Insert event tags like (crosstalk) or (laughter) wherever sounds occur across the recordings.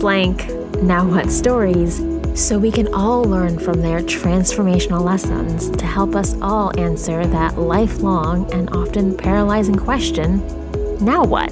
blank now what stories so we can all learn from their transformational lessons to help us all answer that lifelong and often paralyzing question now what?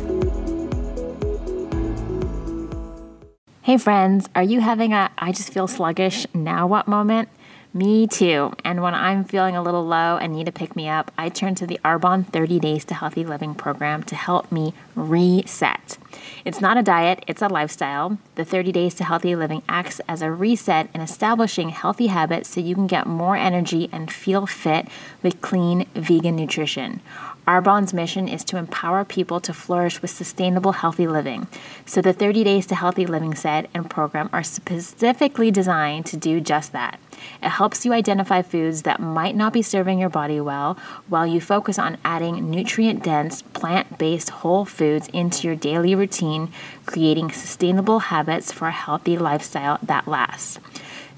Hey friends, are you having a I just feel sluggish now what moment? Me too. And when I'm feeling a little low and need to pick me up, I turn to the Arbonne 30 Days to Healthy Living program to help me reset. It's not a diet, it's a lifestyle. The 30 Days to Healthy Living acts as a reset in establishing healthy habits so you can get more energy and feel fit with clean vegan nutrition. Arbonne's mission is to empower people to flourish with sustainable, healthy living. So, the 30 Days to Healthy Living set and program are specifically designed to do just that. It helps you identify foods that might not be serving your body well while you focus on adding nutrient dense, plant based whole foods into your daily routine, creating sustainable habits for a healthy lifestyle that lasts.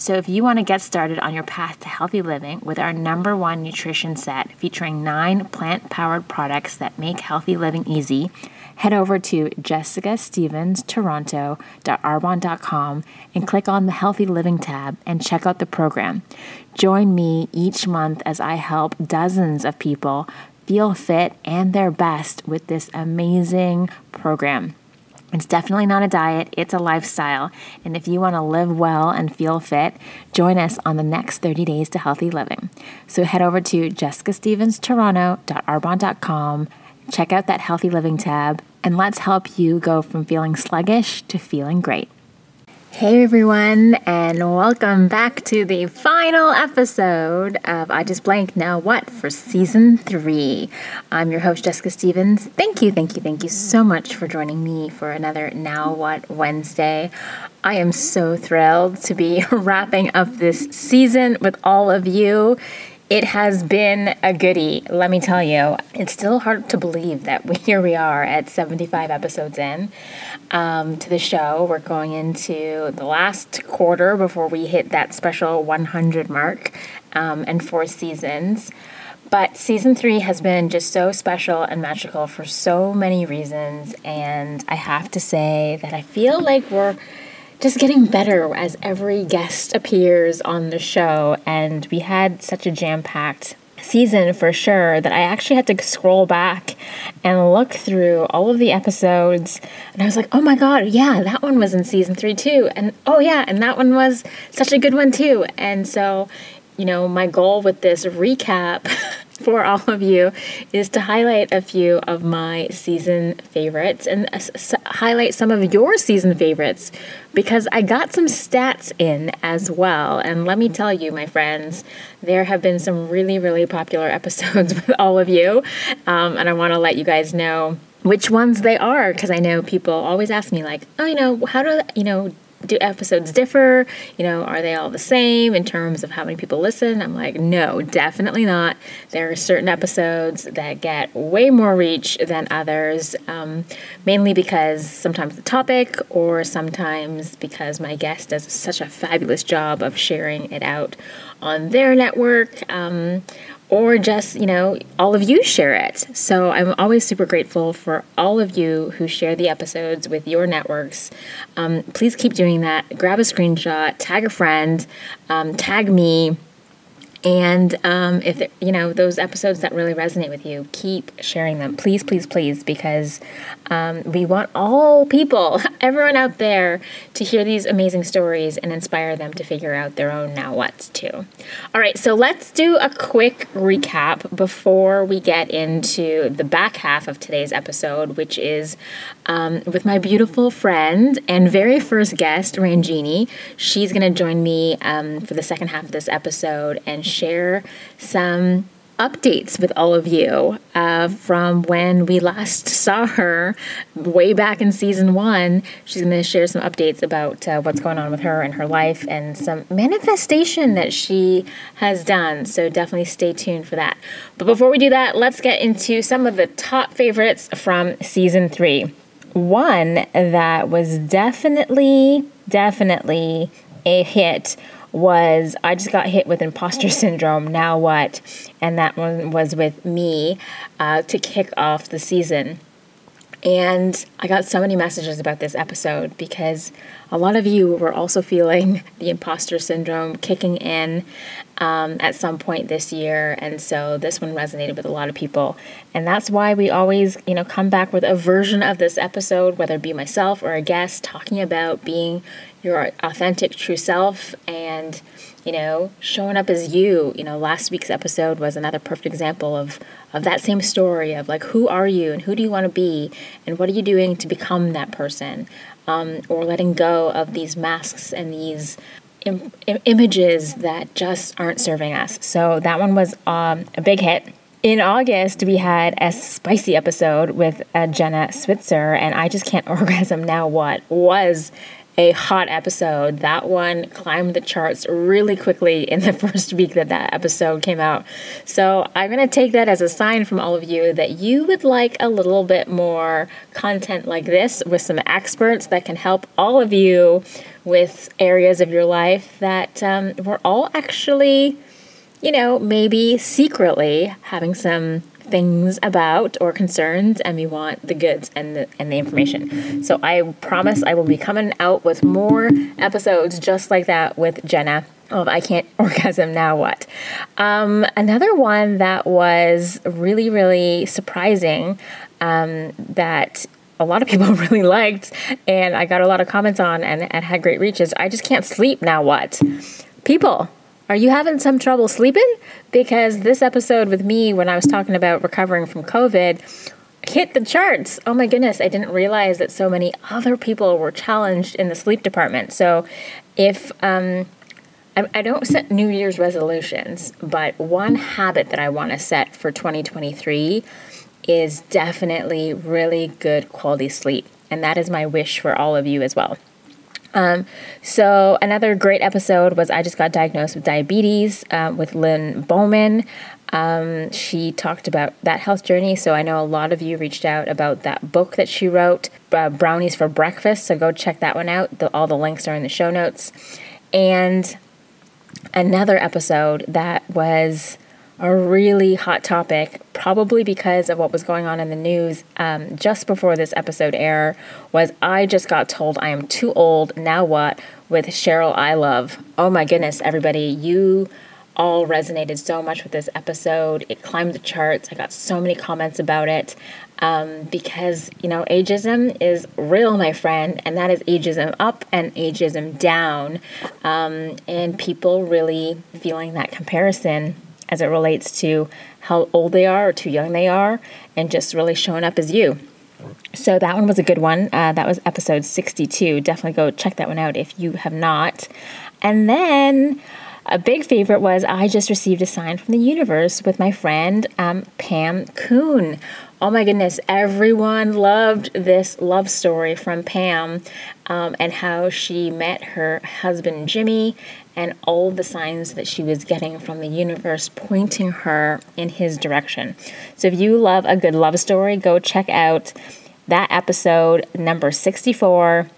So, if you want to get started on your path to healthy living with our number one nutrition set featuring nine plant powered products that make healthy living easy, head over to jessicastevens.toronto.arbonne.com and click on the Healthy Living tab and check out the program. Join me each month as I help dozens of people feel fit and their best with this amazing program. It's definitely not a diet, it's a lifestyle. And if you want to live well and feel fit, join us on the next 30 days to healthy living. So head over to jessicastevens.toronto.arbonne.com, check out that healthy living tab, and let's help you go from feeling sluggish to feeling great. Hey everyone, and welcome back to the final episode of I Just Blank Now What for season three. I'm your host, Jessica Stevens. Thank you, thank you, thank you so much for joining me for another Now What Wednesday. I am so thrilled to be (laughs) wrapping up this season with all of you. It has been a goodie, let me tell you. It's still hard to believe that we, (laughs) here we are at 75 episodes in um, to the show. We're going into the last quarter before we hit that special 100 mark um, and four seasons. But season three has been just so special and magical for so many reasons. And I have to say that I feel like we're just getting better as every guest appears on the show. And we had such a jam packed season for sure that I actually had to scroll back and look through all of the episodes. And I was like, oh my God, yeah, that one was in season three too. And oh yeah, and that one was such a good one too. And so, you know, my goal with this recap (laughs) for all of you is to highlight a few of my season favorites and s- highlight some of your season favorites because I got some stats in as well. And let me tell you, my friends, there have been some really, really popular (laughs) episodes with all of you. Um, and I want to let you guys know which ones they are because I know people always ask me, like, oh, you know, how do, you know, do episodes differ? You know, are they all the same in terms of how many people listen? I'm like, no, definitely not. There are certain episodes that get way more reach than others, um, mainly because sometimes the topic or sometimes because my guest does such a fabulous job of sharing it out on their network. Um, or just, you know, all of you share it. So I'm always super grateful for all of you who share the episodes with your networks. Um, please keep doing that. Grab a screenshot, tag a friend, um, tag me and um, if you know those episodes that really resonate with you, keep sharing them, please, please, please, because um, we want all people, (laughs) everyone out there, to hear these amazing stories and inspire them to figure out their own now what's too. All right, so let's do a quick recap before we get into the back half of today's episode, which is um, with my beautiful friend and very first guest, Ranjini. She's going to join me um, for the second half of this episode and share some updates with all of you uh, from when we last (laughs) saw her way back in season one. She's going to share some updates about uh, what's going on with her and her life and some manifestation that she has done. So definitely stay tuned for that. But before we do that, let's get into some of the top favorites from season three. One that was definitely, definitely a hit was I just got hit with imposter (laughs) syndrome. Now what? And that one was with me uh, to kick off the season. And I got so many messages about this episode because a lot of you were also feeling (laughs) the imposter syndrome kicking in um, at some point this year. And so this one resonated with a lot of people. And that's why we always, you know, come back with a version of this episode, whether it be myself or a guest, talking about being your authentic true self and you know showing up as you you know last week's episode was another perfect example of of that same story of like who are you and who do you want to be and what are you doing to become that person um, or letting go of these masks and these Im- images that just aren't serving us so that one was um, a big hit in August, we had a spicy episode with uh, Jenna Switzer, and I just can't (laughs) orgasm now. What was a hot episode. That one climbed the charts really quickly in the (laughs) first week that that episode came out. So I'm going to take that as a sign from all of you that you would like a little bit more content like this with some experts that can help all of you with areas of your life that um, we're all actually, you know, maybe secretly having some things about or concerns and we want the goods and the, and the information. So I promise I will be coming out with more episodes just like that with Jenna of I Can't (laughs) Orgasm Now What. Um, another one that was really, really surprising um, that a lot of people (laughs) really liked and I got a lot of comments on and, and had great reaches. I just can't sleep now what? People, are you having some trouble sleeping? Because this episode with me, when I was talking about recovering from COVID, hit the charts. Oh my goodness, I didn't realize that so many other people were challenged in the sleep department. So if, um, I, don't set New Year's resolutions, but one habit that I want to set for 2023 is definitely really good quality sleep. And that is my wish for all of you as well. Um, so another great episode was I just got diagnosed with diabetes uh, with Lynn Bowman. Um, she talked about that health journey. So I know a lot of you reached out about that book that she wrote, uh, Brownies for Breakfast. So go check that one out. The, all the links are in the show notes. And another episode that was a really hot topic, probably because of what was going on in the news um, just before this episode air, was I just got told I am too old. Now what? With Cheryl I Love. Oh my goodness, everybody, you all resonated so much with this episode. It climbed the charts. I got so many comments about it um, because, you know, ageism is real, my friend, and that is ageism up and ageism down. Um, and people really feeling that comparison as it relates to how old they are or too young they are, and just really showing up as you. So that one was a good one. Uh, that was episode 62. Definitely go check that one out if you have not. And then a big favorite was I just received a sign from the universe with my friend um, Pam Coon. Oh my goodness, everyone loved this love story from Pam um, and how she met her husband Jimmy and all the signs that she was getting from the universe pointing her in his direction. So if you love a good love story, go check out that episode number 64.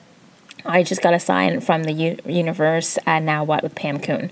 I just got a sign from the universe, and now what with Pam Coon.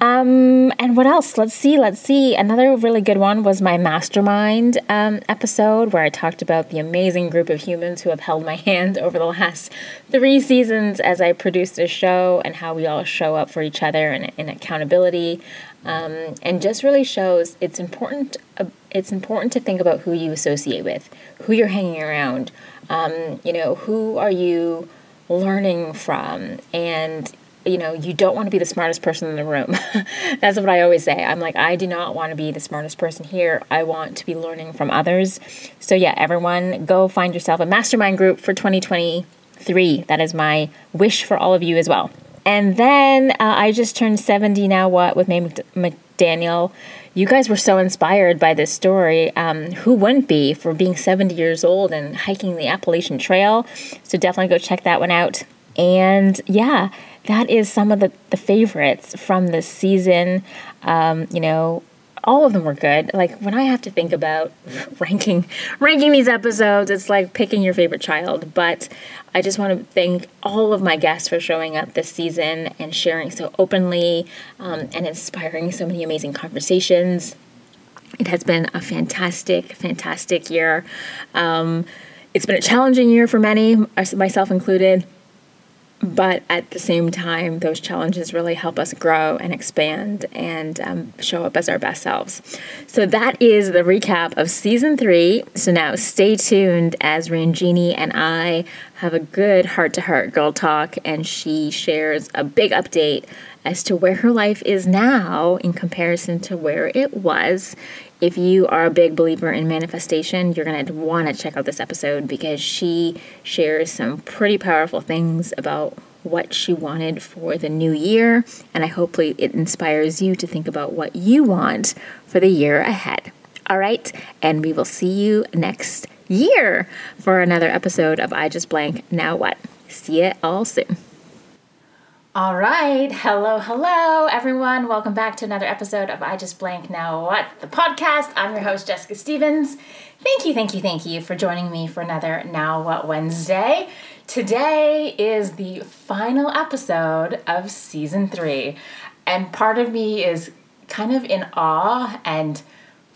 Um, and what else? Let's see. Let's see. Another really good one was my mastermind um, episode where I talked about the amazing group of humans who have held my (laughs) hand over the last three seasons as I produced this show and how we all show up for each other and accountability. Um, and just really shows it's important. Uh, it's important to think about who you associate with, who you're hanging around. Um, you know, who are you learning from, and you know, you don't want to be the smartest person in the room. (laughs) That's what I always say. I'm like, I do not want to be the smartest person here. I want to be learning from others. So, yeah, everyone, go find yourself a mastermind group for 2023. That is my wish for all of you as well. And then uh, I just turned 70 now, what, with Mae McDaniel. you guys were so inspired by this story. Um, who wouldn't be for being 70 years old and hiking the Appalachian Trail? So definitely go check that one out. And yeah, that is some of the, the favorites from this season. Um, you know, all of them were good. Like when I have to think about (laughs) ranking ranking these episodes, it's like picking your favorite child. But I just want to thank all of my guests for showing up this season and sharing so openly um, and inspiring so many amazing conversations. It has been a fantastic, fantastic year. Um, it's been a challenging year for many, myself included but at the same time, those challenges really help us grow and expand and um, show up as our best selves. So that is the recap of season three. So now stay tuned as Ranjini and I have a good heart to heart girl talk, and she shares a big update as to where her life is now in comparison to where it was if you are a big believer in manifestation, you're going to want to check out this episode because she shares some pretty powerful things about what she wanted for the new year. And I hopefully it inspires you to think about what you want for the year ahead. All right. And we will see you next year for another episode of I Just Blank Now What. See you all soon. All right. Hello, hello, everyone. Welcome back to another episode of I Just Blank Now What, the podcast. I'm your host, Jessica Stevens. Thank you, thank you, thank you for joining me for another Now What Wednesday. Today is the final episode of season three, and part of me is kind of in awe and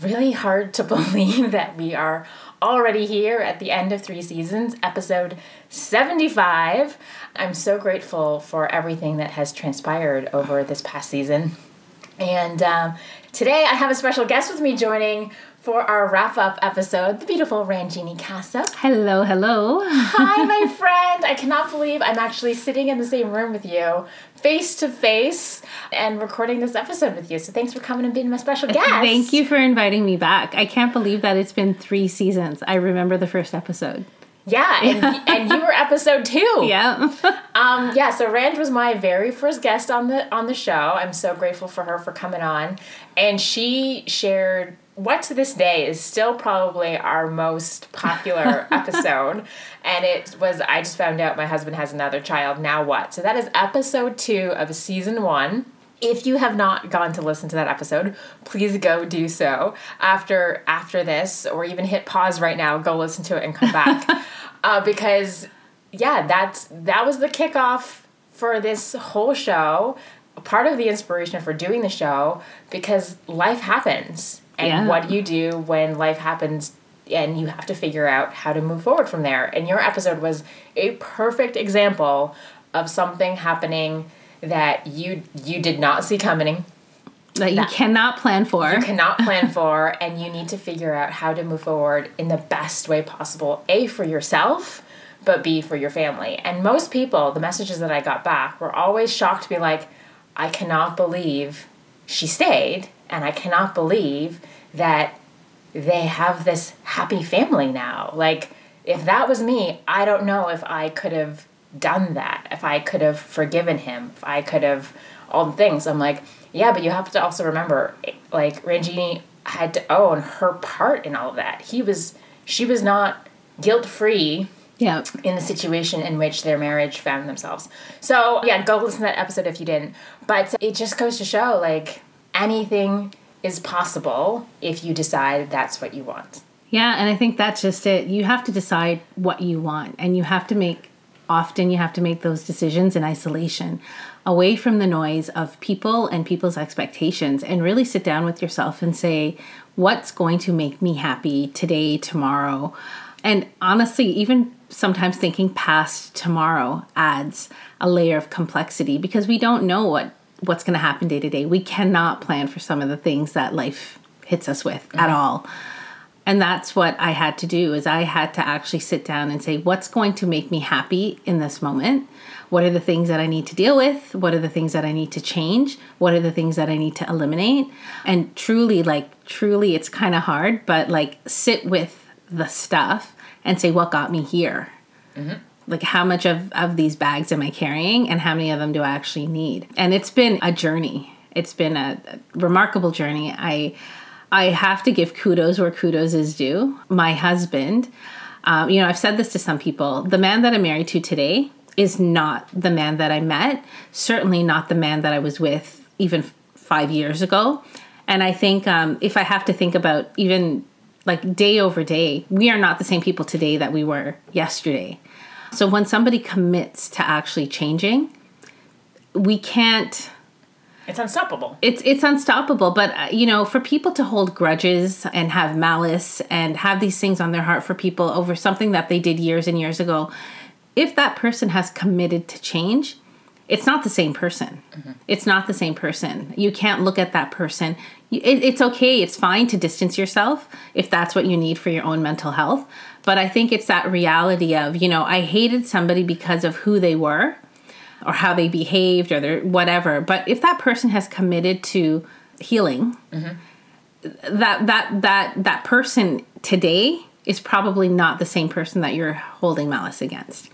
really hard to (laughs) believe that we are already here at the end of three seasons, episode 75. I'm so grateful for everything that has transpired over this past season. And um, today I have a special guest with me joining for our wrap up episode, the beautiful Ranjini Casa. Hello, hello. Hi, my (laughs) friend. I cannot believe I'm actually sitting in the same room with you, face to face, and recording this episode with you. So thanks for coming and being my special guest. (laughs) Thank you for inviting me back. I can't believe that it's been three seasons. I remember the first episode. Yeah, and, (laughs) and you were episode two. Yeah. (laughs) um, yeah, so Rand was my very first guest on the on the show. I'm so grateful for her for coming on. And she shared what to this day is still probably our most popular (laughs) episode. And it was, I just found out my husband has another child. Now what? So that is episode two of season one. If you have not gone to listen to that episode, please go do so after after this, or even hit pause right now, go listen to it and come back, (laughs) uh, because yeah, that's that was the kickoff for this whole show. Part of the inspiration for doing the show because life happens and yeah. what do you do when life happens and you have to figure out how to move forward from there. And your episode was a perfect example of something happening that you you did not see coming. That you that cannot plan for. you cannot (laughs) plan for and you need to figure out how to move forward in the best way possible a for yourself but b for your family. And most people the messages that i got back were always shocked to be like i cannot believe she stayed and I cannot believe that they have this happy family now. Like, if that was me, I don't know if I could have done that, if I could have forgiven him, if I could have all the things. I'm like, yeah, but you have to also remember, like, Ranjini had to own her part in all of that. He was, she was not guilt free yeah. in the situation in which their marriage found themselves. So, yeah, go listen to that episode if you didn't. But it just goes to show, like, anything is possible if you decide that's what you want. Yeah, and I think that's just it. You have to decide what you want, and you have to make often you have to make those decisions in isolation, away from the noise of people and people's expectations, and really sit down with yourself and say, what's going to make me happy today, tomorrow? And honestly, even sometimes thinking past tomorrow adds a layer of complexity because we don't know what what's going to happen day to day. We cannot plan for some of the things that life hits us with mm-hmm. at all. And that's what I had to do is I had to actually sit down and say what's going to make me happy in this moment? What are the things that I need to deal with? What are the things that I need to change? What are the things that I need to eliminate? And truly like truly it's kind of hard, but like sit with the stuff and say what got me here. Mm-hmm like how much of, of these bags am i carrying and how many of them do i actually need and it's been a journey It's been a, remarkable journey. I I have to give kudos where kudos is due. My husband, um, you know, I've said this to some people. The man that I'm married to today is not the man that I met. Certainly not the man that I was with even five years ago. And I think um, if I have to think about even like day over day, we are not the same people today that we were yesterday. So when somebody commits to actually changing, we can't it's unstoppable. It's it's unstoppable, but uh, you know, for people to hold grudges and have malice and have these things on their heart for people over something that they did years and years ago, if that person has committed to change, it's not the same person. Mm-hmm. It's not the same person. You can't look at that person. It, it's okay. It's fine to distance yourself if that's what you need for your own mental health. But I think it's that reality of, you know, I hated somebody because of who they were or how they behaved or their whatever. But if that person has committed to healing, mm-hmm. that that that that person today is probably not the same person that you're holding malice against.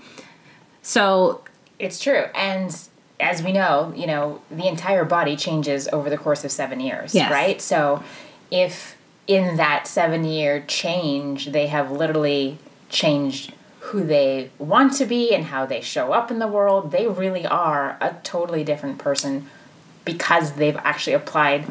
So it's true. And as we know, you know, the entire body changes over the course of 7 years, yes. right? So if in that 7 year change they have literally changed who they want to be and how they show up in the world, they really are a totally different person because they've actually applied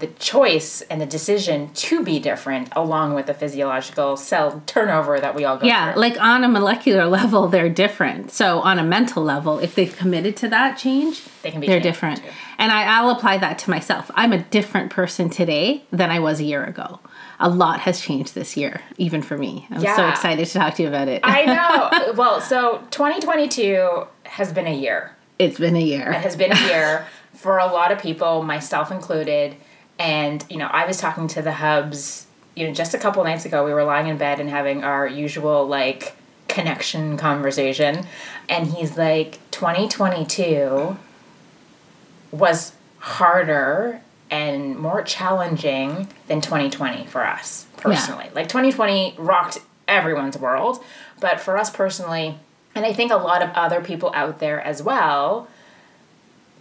the choice and the decision to be different along with the physiological cell turnover that we all go through. yeah, through. like on a molecular (laughs) level they're different. So on a mental level, if they've committed to that change, they can be they're different. Too. And I, I'll apply that to myself. I'm a different person today than I was a year ago a lot has changed this year, even for me. I'm yeah. so excited to talk to you about it. I (laughs) know. well, so 2022 has been a year. It's been a year. It has been a year (laughs) for a lot of people, myself included. And, you know, I was talking to the hubs, you know, just a couple nights ago. We were lying in bed and having our usual, like, connection conversation. And he's like, 2022 was harder and more challenging than 2020 for us personally. Yeah. Like 2020 rocked everyone's world, but for us personally, and I think a lot of other people out there as well,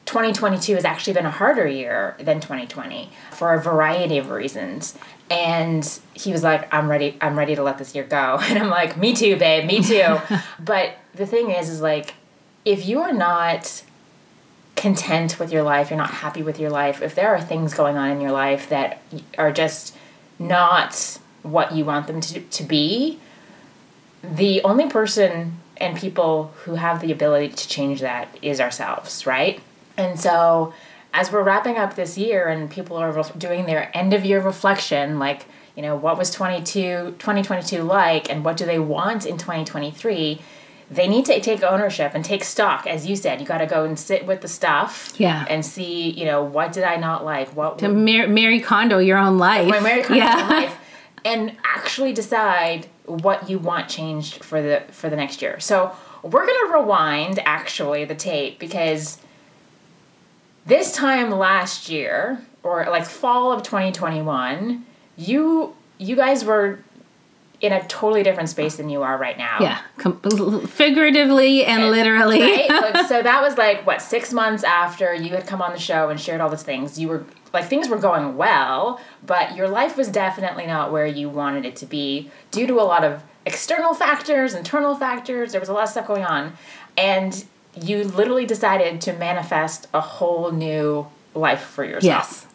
2022 has actually been a harder year than 2020 for a variety of reasons. And he was like, "I'm ready. I'm ready to let this year go." (laughs) And I'm like, "Me too, babe. Me too." (laughs) but the thing is, is like, if you are not content with your life, you're not happy with your life, if there are things going on in your life that are just not what you want them to, to be, the only person and people who have the ability to change that is ourselves, right? And so, as we're wrapping up this year and people are doing their end of year reflection, like, you know, what was 22, 2022 like and what do they want in 2023? they need to take ownership and take stock as you said you got to go and sit with the stuff yeah and see you know what did i not like what to Mar- Marie Kondo your own life my Marie Kondo yeah. life and actually decide what you want changed for the for the next year so we're going to rewind actually the tape because this time last year or like fall of 2021 you you guys were in a totally different space than you are right now. Yeah, Com- figuratively and, and literally. Right? (laughs) like, so that was like what six months after you had come on the show and shared all these things. You were like things were going well, but your life was definitely not where you wanted it to be due to a lot of external factors, internal factors. There was a lot of stuff going on, and you literally decided to manifest a whole new life for yourself. Yes.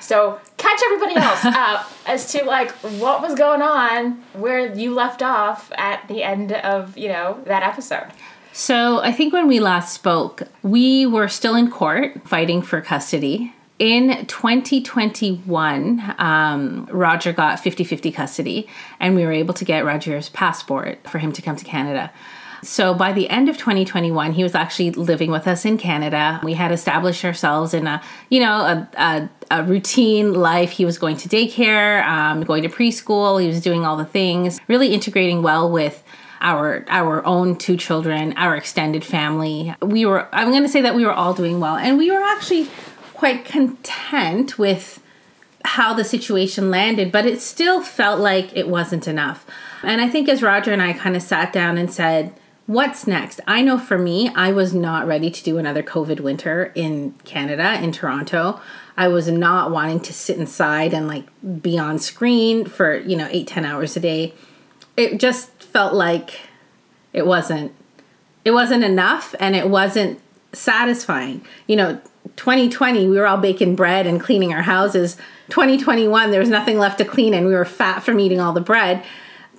So catch everybody else (laughs) up as to like what was going on where you left off at the end of you know that episode. So I think when we last spoke, we were still in court fighting for custody. In 2021, um, Roger got 50 50 custody, and we were able to get Roger's passport for him to come to Canada. So by the end of 2021, he was actually living with us in Canada. We had established ourselves in a, you know, a, a, a routine life. He was going to daycare, um, going to preschool. He was doing all the things, really integrating well with our our own two children, our extended family. We were I'm going to say that we were all doing well and we were actually quite content with how the situation landed, but it still felt like it wasn't enough. And I think as Roger and I kind of sat down and said, what's next? I know for me, I was not ready to do another COVID winter in Canada, in Toronto. I was not wanting to sit inside and like be on screen for, you know, eight, 10 hours a day. It just felt like it wasn't it wasn't enough and it wasn't satisfying. You know, 2020 we were all baking bread and cleaning our houses. 2021 there was nothing left to clean and we were fat from eating all the bread.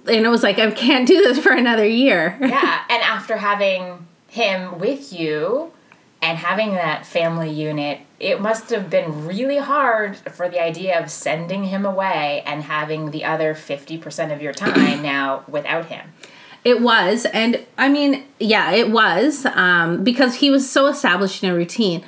And it was like I can't do this for another year. (laughs) yeah, and after having him with you and having that family unit, it must have been really hard for the idea of sending him away and having the other 50% of your time (coughs) now without him. It was, and I mean, yeah, it was um, because he was so established in a routine,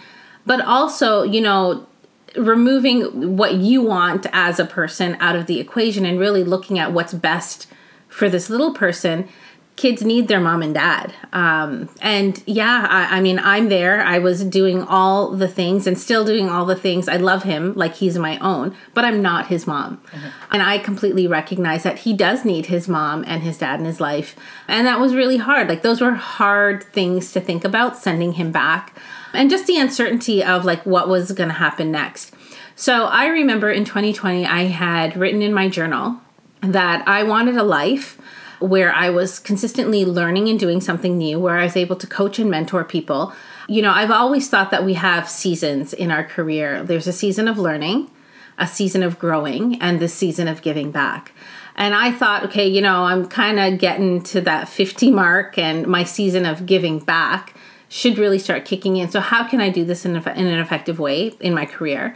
but also, you know, removing what you want as a person out of the equation and really looking at what's best for this little person kids need their mom and dad. Um, and yeah, I, I, mean, I'm there. I was doing all the things and still doing all the things. I love him like he's my own, but I'm not his mom. Mm-hmm. And I completely recognize that he does need his mom and his dad in his life. And that was really hard. Like, those were hard things to think about, sending him back. And just the uncertainty of like what was going to happen next. So I remember in 2020, I had written in my journal that I wanted a life where I was consistently learning and doing something new, where I was able to coach and mentor people. You know, I've always thought that we have seasons in our career there's a season of learning, a season of growing, and the season of giving back. And I thought, okay, you know, I'm kind of getting to that 50 mark, and my season of giving back should really start kicking in. So, how can I do this in, in an effective way in my career?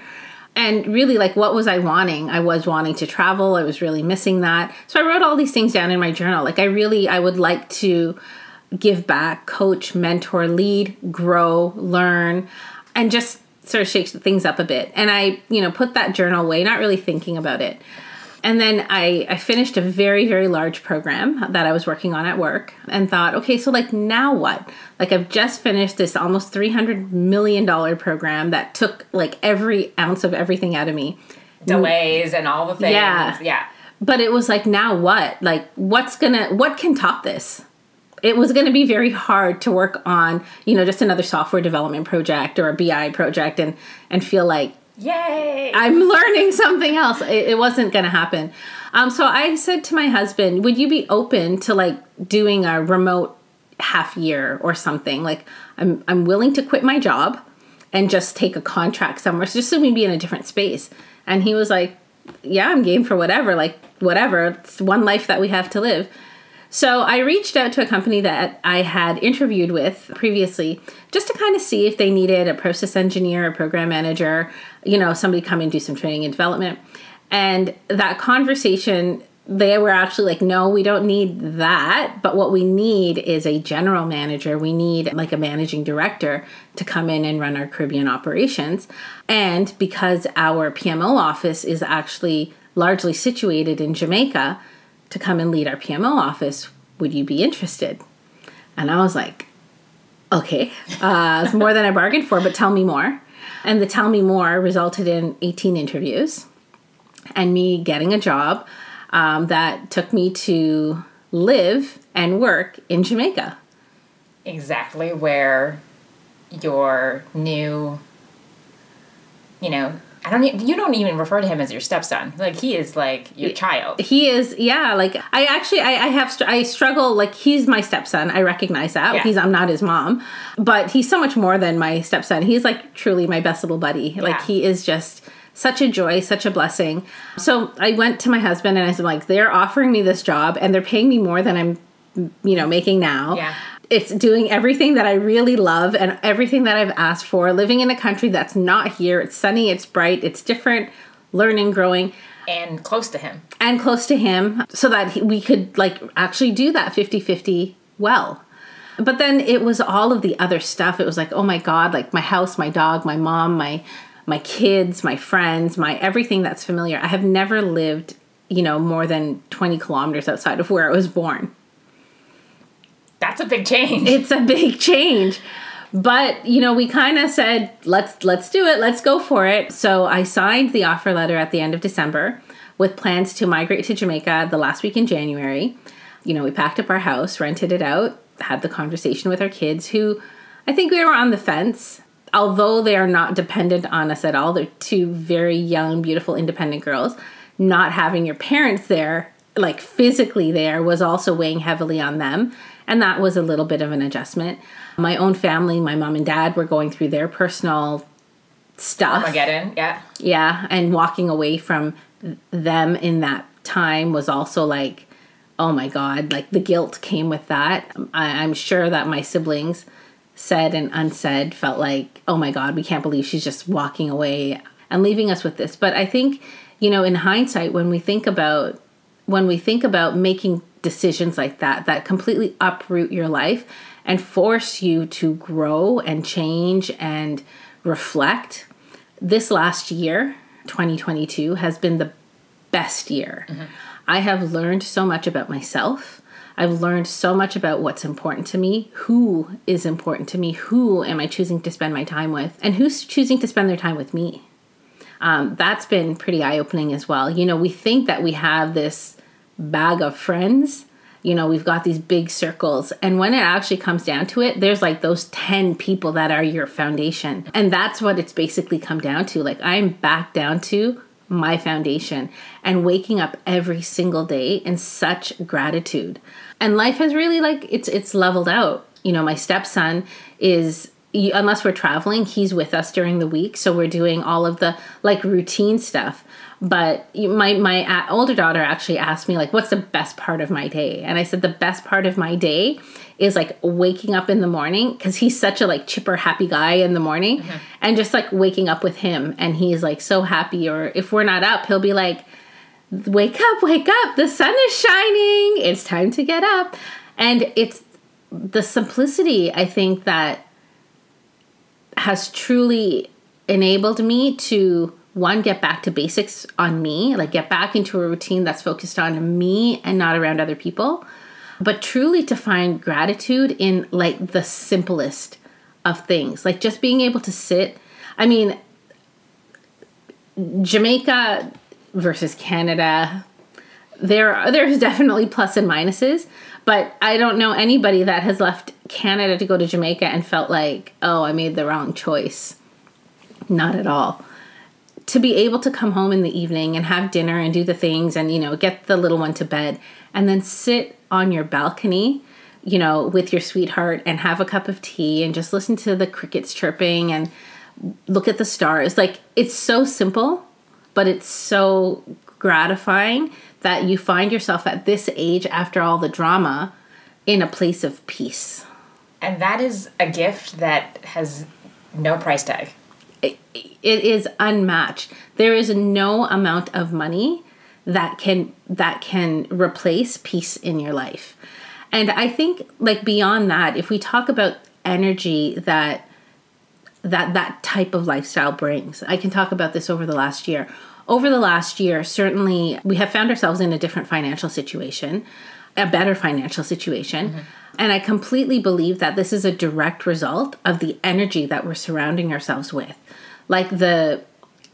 And really like what was i wanting? I was wanting to travel. I was really missing that. So i wrote all these things down in my journal. Like i really i would like to give back coach mentor lead grow learn and just sort of shake things up a bit. And i you know put that journal away not really thinking about it and then I, I finished a very, very large program that I was working on at work and thought, okay, so like now what? Like I've just finished this almost $300 million program that took like every ounce of everything out of me. Delays and all the things. Yeah. Yeah. But it was like, now what? Like, what's gonna, what can top this? It was going to be very hard to work on, you know, just another software development project or a BI project and and feel like Yay! I'm learning something else. It, it wasn't going to happen. Um, so I said to my husband, "Would you be open to like doing a remote half year or something? Like, I'm I'm willing to quit my job and just take a contract somewhere, so just so we be in a different space." And he was like, "Yeah, I'm game for whatever. Like, whatever. It's one life that we have to live." So I reached out to a company that I had interviewed with previously just to kind of see if they needed a process engineer, a program manager, you know, somebody come and do some training and development. And that conversation, they were actually like, no, we don't need that. But what we need is a general manager. We need like a managing director to come in and run our Caribbean operations. And because our PMO office is actually largely situated in Jamaica, to come and lead our PMO office. Would you be interested? And I was like, okay, uh, it's more than I bargained for, but tell me more. And the tell me more resulted in 18 interviews and me getting a job um, that took me to live and work in Jamaica. Exactly where your new, you know, I don't. Even, you don't even refer to him as your stepson. Like he is like your child. He is. Yeah. Like I actually, I, I have, I struggle. Like he's my stepson. I recognize that. Yeah. He's. I'm not his mom, but he's so much more than my stepson. He's like truly my best little buddy. Yeah. Like he is just such a joy, such a blessing. So I went to my husband and I said, like, they're offering me this job and they're paying me more than I'm, you know, making now. Yeah it's doing everything that I really love and everything that I've asked for. Living in a country that's not here. It's sunny, it's bright, it's different, learning, growing. And close to him. And close to him so that we could like actually do that 50 50 well. But then it was all of the other stuff. It was like, oh my God, like my house, my dog, my mom, my my kids, my friends, my everything that's familiar. I have never lived, you know, more than 20 kilometers outside of where I was born. That's a big change. It's a big change. But, you know, we kind of said, let's let's do it. Let's go for it. So I signed the offer letter at the end of December with plans to migrate to Jamaica the last week in January. You know, we packed up our house, rented it out, had the conversation with our kids who I think we were on the fence. Although they are not dependent on us at all, they're two very young, beautiful, independent girls. Not having your parents there, like physically there, was also weighing heavily on them. And that was a little bit of an adjustment. My own family, my mom and dad were going through their personal stuff. Armageddon, yeah. Yeah, and walking away from them in that time was also like, oh my God, like the guilt came with that. I, I'm sure that my siblings, said and unsaid, felt like, oh my God, we can't believe she's just walking away and leaving us with this. But I think, you know, in hindsight, when we think about when we think about making decisions like that that completely uproot your life and force you to grow and change and reflect. This last year 2022 has been the best year. Mm-hmm. i have learned so much about myself. I've learned so much about what's important to me who is important to me who am i choosing to spend my time with and who's choosing to spend their time with me. Um, that's been pretty eye-opening as well. You know we think that we have this bag of friends you know we've got these big circles. And when it actually comes down to it there's like those 10 people that are your foundation. And that's what it's basically come down to. Like i'm back down to my foundation and waking up every single day in such gratitude. And life has really like it's it's leveled out. You know my stepson is unless we're traveling he's with us during the week. So we're doing all of the like routine stuff but my my older daughter actually asked me like what's the best part of my day? And i said the best part of my day is like waking up in the morning because he's such a like chipper happy guy in the morning mm-hmm. and just like waking up with him. And he's like so happy. Or if we're not up he'll be like wake up wake up the sun is shining it's time to get up. And it's the simplicity i think that has truly enabled me to one get back to basics on me like get back into a routine that's focused on me and not around other people. But truly to find gratitude in like the simplest of things like just being able to sit i mean jamaica versus canada there are there's definitely plus and minuses but i don't know anybody that has left canada to go to jamaica and felt like oh i made the wrong choice. Not at all to be able to come home in the evening and have dinner and do the things and you know get the little one to bed and then sit on your balcony you know with your sweetheart and have a cup of tea and just listen to the crickets chirping and look at the stars. Like it's so simple but it's so gratifying that you find yourself at this age after all the drama in a place of peace. And that is a gift that has no price tag it, is unmatched. There is no amount of money that can that can replace peace in your life. And I think like beyond that, if we talk about energy that that that type of lifestyle brings. I can talk about this over the last year. Over the last year, certainly we have found ourselves in a different financial situation, a better financial situation. Mm-hmm. And I completely believe that this is a direct result of the energy that we're surrounding ourselves with like the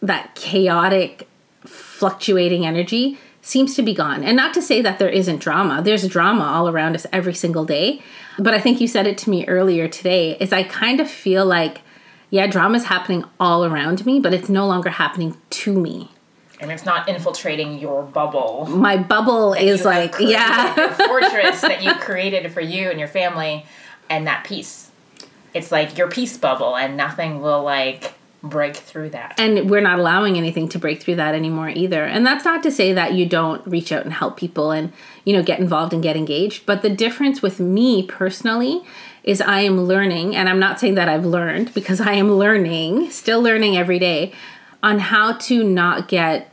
that chaotic fluctuating energy seems to be gone. And not to say that there isn't drama. There's drama all around us every single day. But I think you said it to me earlier today is I kind of feel like yeah, drama is happening all around me, but it's no longer happening to me. And it's not infiltrating your bubble. My bubble is like, yeah, (laughs) fortress that you created for you and your family and that peace. It's like your peace bubble and nothing will like break through that. And we're not allowing anything to break through that anymore either. And that's not to say that you don't reach out and help people and, you know, get involved and get engaged. But the difference with me personally is I am learning, and I'm not saying that I've learned because I am learning, still learning every day, on how to not get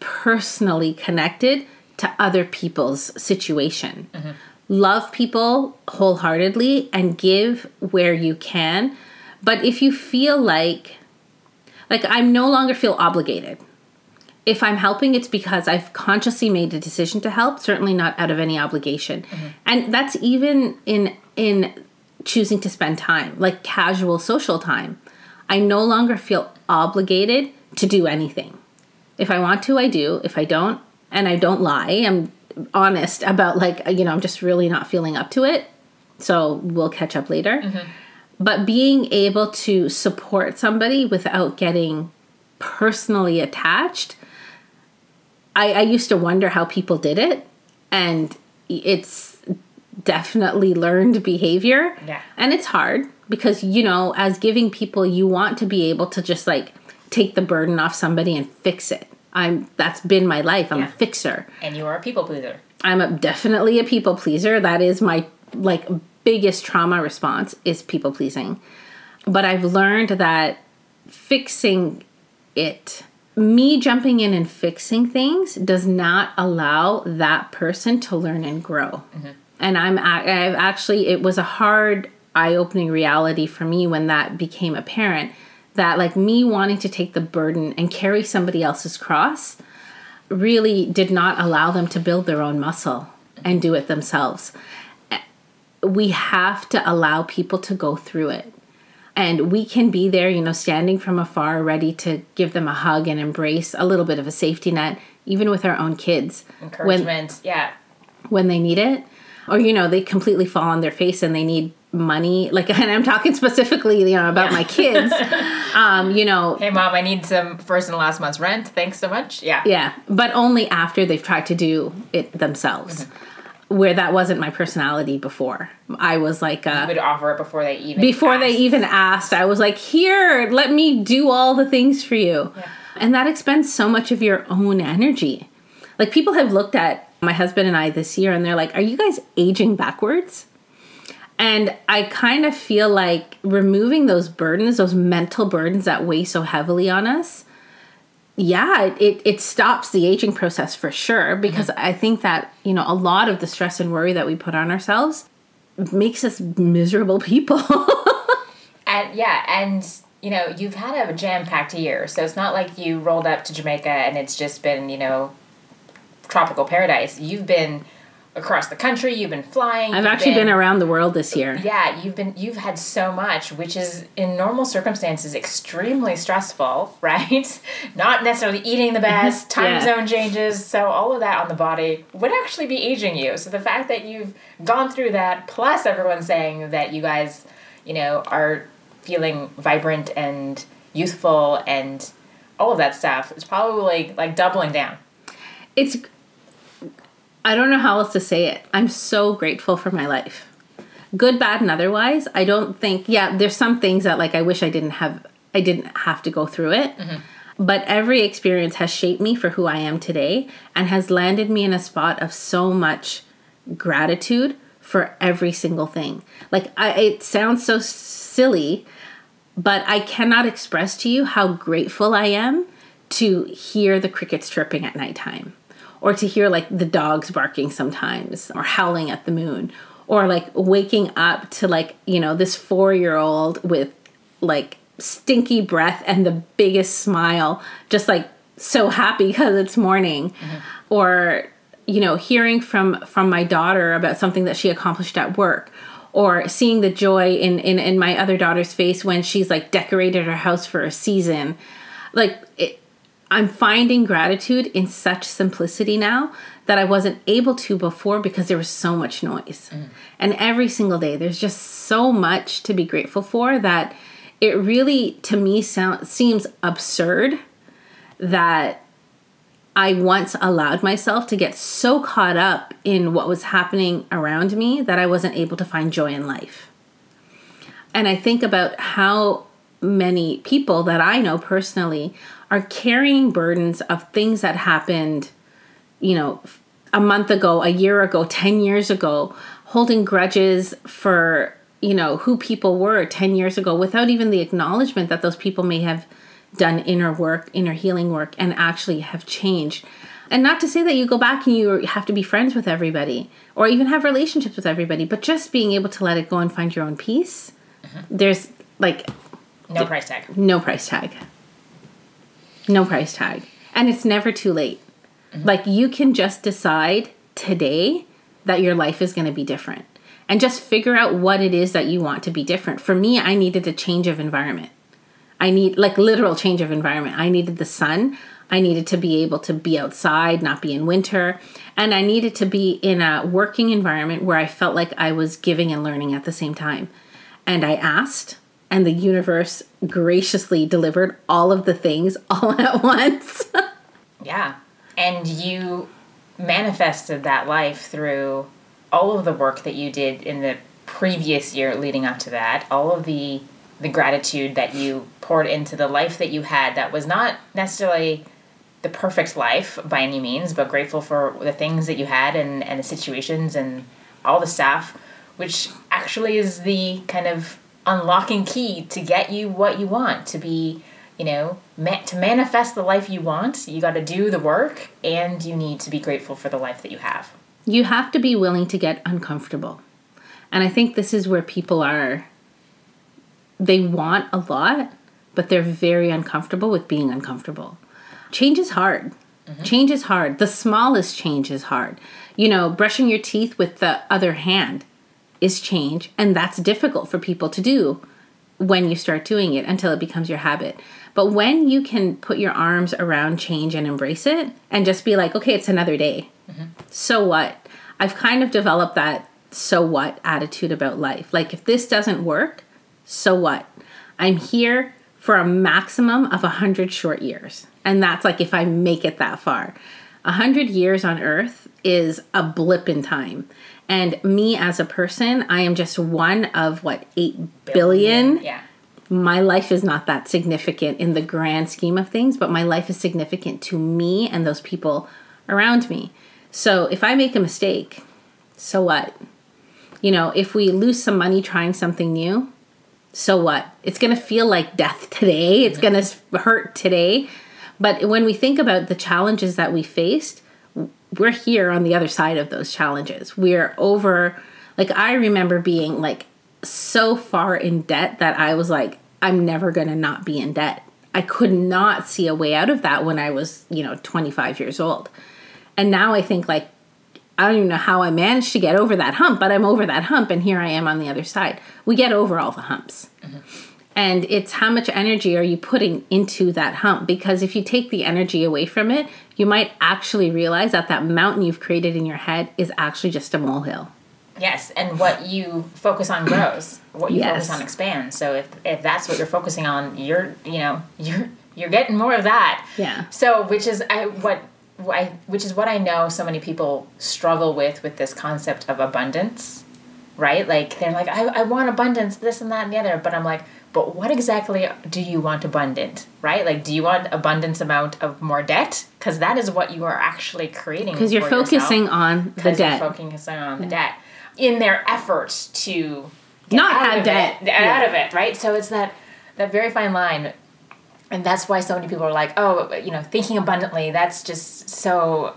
personally connected to other people's situation. Mm-hmm. Love people wholeheartedly and give where you can. But if you feel like like I'm no longer feel obligated. If I'm helping, it's because I've consciously made a decision to help, certainly not out of any obligation. Mm-hmm. And that's even in in choosing to spend time, like casual social time. I no longer feel obligated to do anything. If I want to, I do. If I don't, and I don't lie, I'm honest about like, you know, I'm just really not feeling up to it, So we'll catch up later. Mm-hmm. But being able to support somebody without getting personally attached, I, I used to wonder how people did it. And it's definitely learned behavior. Yeah. And it's hard because, you know, as giving people, you want to be able to just like take the burden off somebody and fix it. I'm that's been my life. I'm Yeah. a fixer. And you are a people pleaser. I'm a, definitely a people pleaser. That is my like biggest trauma response is people pleasing. But I've learned that fixing it, me jumping in and fixing things does not allow that person to learn and grow. Mm-hmm. And I'm I've actually it was a hard eye-opening reality for me when that became apparent that like me wanting to take the burden and carry somebody else's cross really did not allow them to build their own muscle and do it themselves. We have to allow people to go through it. And we can be there, you know, standing from afar, ready to give them a hug and embrace a little bit of a safety net, even with our own kids when, Encouragement. yeah. when they need it. Or, you know, they completely fall on their face and they need money. Like, (laughs) and I'm talking specifically, you know, about Yeah. my kids. (laughs) um, you know, Hey, mom, I need some first and last month's rent. Thanks so much. Yeah. Yeah, but only after they've tried to do it themselves. Where that wasn't my personality before. I was like, uh, Would offer it before they even before they even asked, I was like, here, let me do all the things for you. And that expends so much of your own energy. Like, people have looked at my husband and I this year and they're like, are you guys aging backwards? And I kind of feel like removing those burdens, those mental burdens that weigh so heavily on us, yeah, it, it, stops the aging process for sure. Because mm-hmm. I think that, you know, a lot of the stress and worry that we put on ourselves makes us miserable people. (laughs) And yeah, and you know, you've had a jam packed year, so it's not like you rolled up to Jamaica and it's just been, you know, tropical paradise. You've been across the country, you've been flying. I've actually been around the world this year. Yeah, you've been you've had so much, which is in normal circumstances extremely stressful, (laughs) right? Not necessarily eating the (laughs) best, time Yeah. zone changes, so all of that on the body would actually be aging you. So the fact that you've gone through that, plus everyone saying that you guys, you know, are feeling vibrant and youthful and all of that stuff, is probably like doubling down. It's, I don't know how else to say it. I'm so grateful for my life. Good, bad, and otherwise. I don't think, yeah, there's some things that like I wish I didn't have, I didn't have to go through it. Mm-hmm. But every experience has shaped me for who I am today and has landed me in a spot of so much gratitude for every single thing. Like I it sounds so silly, but I cannot express to you how grateful I am to hear the crickets chirping at nighttime or to hear like the dogs barking sometimes or howling at the moon or like waking up to like, you know, this 4-year-old with like stinky breath and the biggest smile just like so happy because it's morning. Mm-hmm. Or you know hearing from from my daughter about something that she accomplished at work or seeing the joy in in, in my other daughter's face when she's like decorated her house for a season. Like it, i'm finding gratitude in such simplicity now that i wasn't able to before because there was so much noise mm. and every single day there's just so much to be grateful for that it really to me sound, seems absurd that I once allowed myself to get so caught up in what was happening around me that I wasn't able to find joy in life. And I think about how many people that I know personally are carrying burdens of things that happened, you know, a month ago, a year ago, 10 years ago, holding grudges for, you know, who people were 10 years ago without even the acknowledgement that those people may have done inner work, inner healing work, and actually have changed. And not to say that you go back and you have to be friends with everybody or even have relationships with everybody, but just being able to let it go and find your own peace. Mm-hmm. There's like No price tag. no price tag. No price tag. And it's never too late. Mm-hmm. Like you can just decide today that your life is going to be different and just figure out what it is that you want to be different. For me, I needed a change of environment. I need like literal change of environment. I needed the sun. I needed to be able to be outside, not be in winter. And I needed to be in a working environment where I felt like I was giving and learning at the same time. And I asked, and the universe graciously delivered all of the things (laughs) all at once. yeah. And you manifested that life through all of the work that you did in the previous year leading up to that, all of the the gratitude that you poured into the life that you had that was not necessarily the perfect life by any means, but grateful for the things that you had and, and the situations and all the stuff, which actually is the kind of unlocking key to get you what you want to be, you know, ma- to manifest the life you want. You got to do the work and you need to be grateful for the life that you have. You have to be willing to get uncomfortable. And I think this is where people are they want a lot, but they're very uncomfortable with being uncomfortable. Change is hard. Mm-hmm. Change is hard. The smallest change is hard. You know, brushing your teeth with the other hand is change, and that's difficult for people to do when you start doing it until it becomes your habit. But when you can put your arms around change and embrace it and just be like, okay, it's another day. Mm-hmm. So what? I've kind of developed that so what attitude about life. Like, if this doesn't work, so what? I'm here for a maximum of 100 short years. And that's like if I make it that far. 100 years on earth is a blip in time. And me as a person, I am just one of what, 8 billion? billion? Yeah. My life is not that significant in the grand scheme of things, but my life is significant to me and those people around me. So if I make a mistake, so what? You know, if we lose some money trying something new, so what? It's going to feel like death today. It's going to hurt today. But when we think about the challenges that we faced, we're here on the other side of those challenges. We're over, like, I remember being like so far in debt that I was like, I'm never going to not be in debt. I could not see a way out of that when I was, you know, 25 years old. And now I think, like, I don't even know how I managed to get over that hump, but I'm over that hump and here I am on the other side. We get over all the humps. Mm-hmm. And it's how much energy are you putting into that hump? Because if you take the energy away from it, you might actually realize that that mountain you've created in your head is actually just a molehill. Yes, and what you focus on grows. What you yes. focus on expands. So if if that's what you're focusing on, you're you know (laughs) you're you're getting more of that. Yeah. So which is I, what I, which is what I know so many people struggle with with this concept of abundance, right? Like they're like, I, I want abundance, this and that and the other, but I'm like, but what exactly do you want abundant, right? Like, do you want abundance amount of more debt? Because that is what you are actually creating. Because you're focusing on the debt. Focusing on the debt in their effort to not have debt, it, yeah. out of it, right? So it's that that very fine line and that's why so many people are like oh you know thinking abundantly that's just so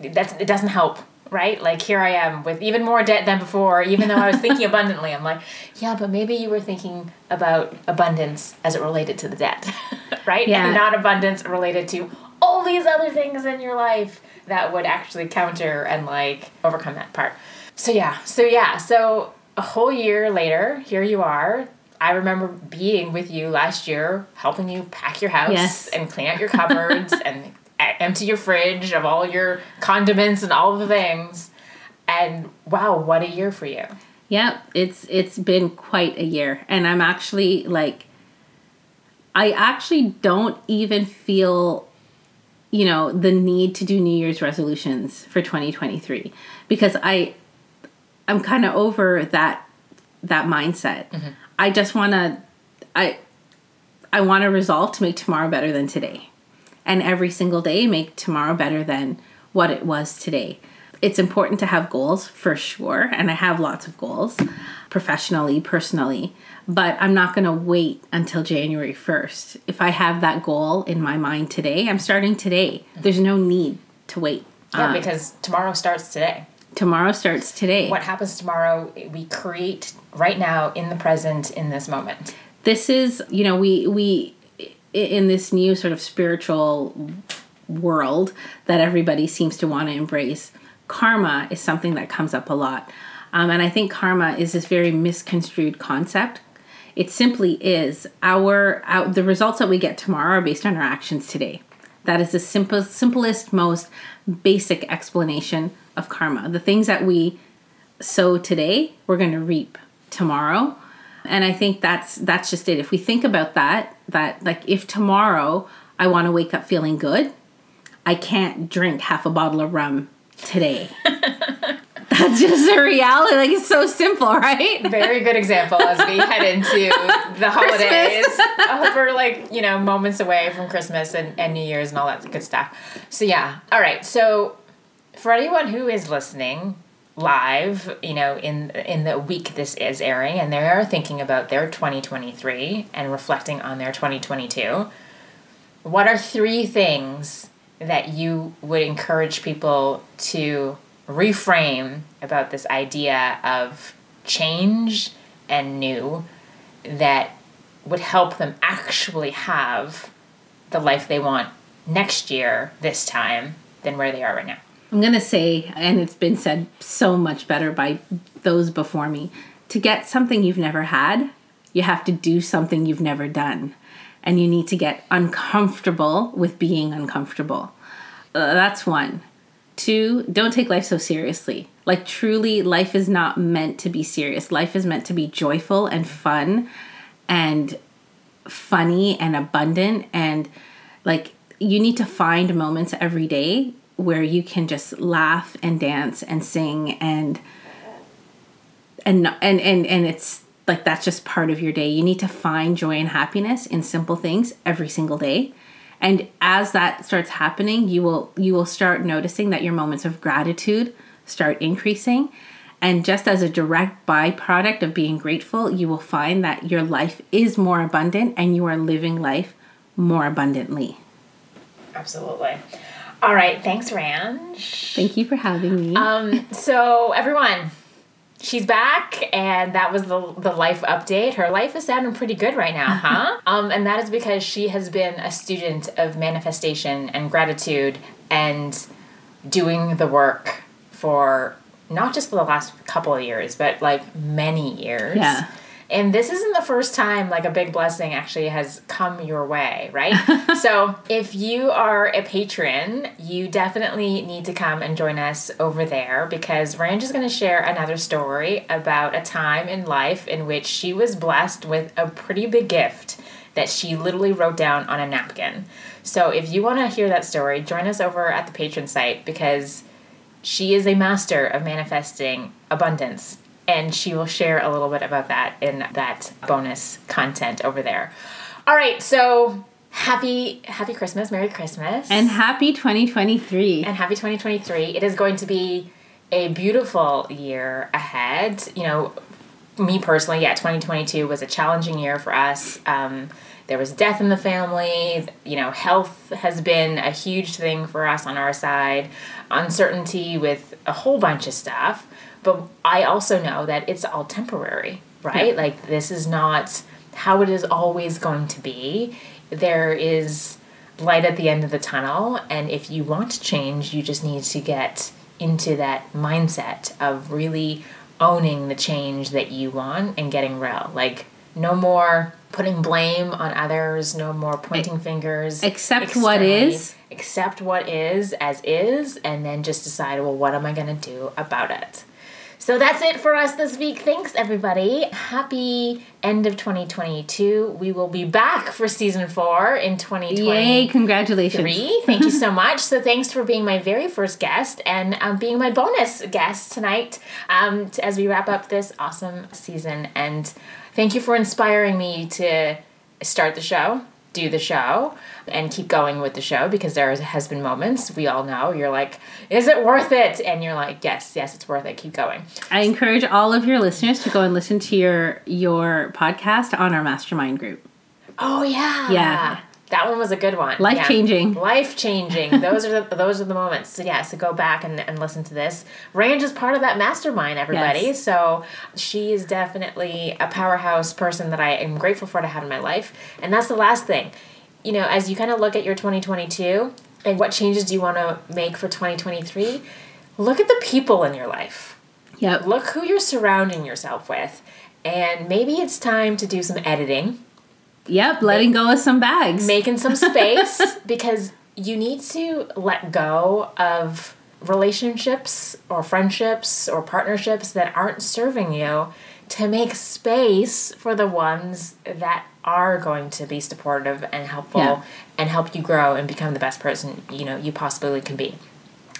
that's it doesn't help right? Like here i am with even more debt than before even though i was thinking (laughs) abundantly. I'm like yeah but maybe you were thinking about abundance as it related to the debt (laughs) right? Yeah. and not abundance related to all these other things in your life that would actually counter and like overcome that part. So yeah. So yeah. So a whole year later here you are. I remember being with you last year, helping you pack your house yes. and clean out your cupboards (laughs) and empty your fridge of all your condiments and all the things. And wow, what a year for you. Yeah, it's it's been quite a year. And I'm actually like I actually don't even feel you know the need to do New Year's resolutions for 2023 because I I'm kind of over that that mindset. Mm-hmm. I just want to I I want to resolve to make tomorrow better than today. And every single day make tomorrow better than what it was today. It's important to have goals for sure, and I have lots of goals professionally, personally, but I'm not going to wait until January 1st. If I have that goal in my mind today, I'm starting today. There's no need to wait. Yeah, um, because tomorrow starts today. Tomorrow starts today. What happens tomorrow, we create right now in the present in this moment. This is, you know, we we in this new sort of spiritual world that everybody seems to want to embrace. Karma is something that comes up a lot. Um, and I think karma is this very misconstrued concept. It simply is our, our the results that we get tomorrow are based on our actions today. That is the simple, simplest, most basic explanation of karma. The things that we sow today, we're going to reap tomorrow. And I think that's that's just it. If we think about that, that like if tomorrow I want to wake up feeling good, I can't drink half a bottle of rum today. (laughs) that's just a reality. Like it's so simple, right? Very good example as we head (laughs) into the holidays. (laughs) Uh, we're like, you know, moments away from Christmas and, and New Year's and all that good stuff. So, yeah. All right. So, for anyone who is listening live, you know, in in the week this is airing and they're thinking about their 2023 and reflecting on their 2022, what are three things that you would encourage people to reframe about this idea of change and new that would help them actually have the life they want next year this time than where they are right now. I'm going to say, and it's been said so much better by those before me to get something you've never had, you have to do something you've never done. And you need to get uncomfortable with being uncomfortable. Uh, that's one. Two, don't take life so seriously. Like, truly, life is not meant to be serious. Life is meant to be joyful and fun and funny and abundant. And, like, you need to find moments every day where you can just laugh and dance and sing and and and and, and it's like that's just part of your day. You need to find joy and happiness in simple things every single day. And as that starts happening you will you will start noticing that your moments of gratitude start increasing. And just as a direct byproduct of being grateful you will find that your life is more abundant and you are living life more abundantly. Absolutely all right thanks ranj. Thank you for having me. Um so everyone she's back and that was the the life update. Her life is sounding pretty good right now (laughs) huh? Um, and that is because she has been a student of manifestation and gratitude and doing the work for not just the last couple of years but like many years. Yeah and this isn't the first time like a big blessing actually has come your way, right? (laughs) so, if you are a patron, you definitely need to come and join us over there because Ranj is going to share another story about a time in life in which she was blessed with a pretty big gift that she literally wrote down on a napkin. So, if you want to hear that story, join us over at the patron site because she is a master of manifesting abundance and she will share a little bit about that in that bonus content over there. All right, so happy happy Christmas, Merry Christmas. And happy 2023. And happy 2023. It is going to be a beautiful year ahead. You know, me personally, yeah, 2022 was a challenging year for us. Um, there was death in the family. You know, health has been a huge thing for us on our side, uncertainty with a whole bunch of stuff. But I also know that it's all temporary, right? Yeah. Like, this is not how it is always going to be. There is light at the end of the tunnel. And if you want to change, you just need to get into that mindset of really owning the change that you want and getting real. Like, no more putting blame on others, no more pointing fingers. Accept what is. Accept what is as is, and then just decide, well, what am I going to do about it? So that's it for us this week. Thanks, everybody. Happy end of 2022. We will be back for season four in 2020. Yay, congratulations. Thank you so (laughs) much. So thanks for being my very first guest and um, being my bonus guest tonight um, to, as we wrap up this awesome season. And thank you for inspiring me to start the show do the show and keep going with the show because there has been moments we all know you're like is it worth it? And you're like yes yes it's worth it. Keep going. I encourage all of your listeners to go and listen to your your podcast on our mastermind group. Oh yeah. Yeah that one was a good one. Life changing. Life changing. (laughs) those are the, those are the moments. So yeah, so go back and, and listen to this. Ranj is part of that mastermind, everybody. Yes. So she is definitely a powerhouse person that I am grateful for to have in my life. And that's the last thing. You know, as you kind of look at your 2022 and what changes do you want to make for 2023, look at the people in your life. Yeah. Look who you're surrounding yourself with. And maybe it's time to do some editing Yep, letting go of some bags. Making some space (laughs) because you need to let go of relationships or friendships or partnerships that aren't serving you to make space for the ones that are going to be supportive and helpful yeah. and help you grow and become the best person you know you possibly can be.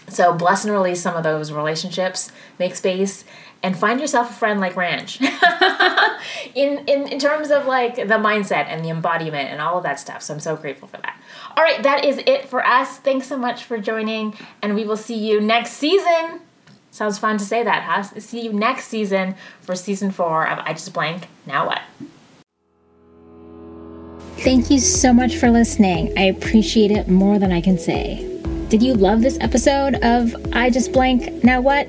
So bless and release some of those relationships, make space, and find yourself a friend like Ranj. (laughs) in, in in terms of like the mindset and the embodiment and all of that stuff. So I'm so grateful for that. All right, that is it for us. Thanks so much for joining, and we will see you next season. Sounds fun to say that, huh? See you next season for season four of I Just Blank. Now what? Thank you so much for listening. I appreciate it more than I can say. Did you love this episode of I Just Blank? Now what?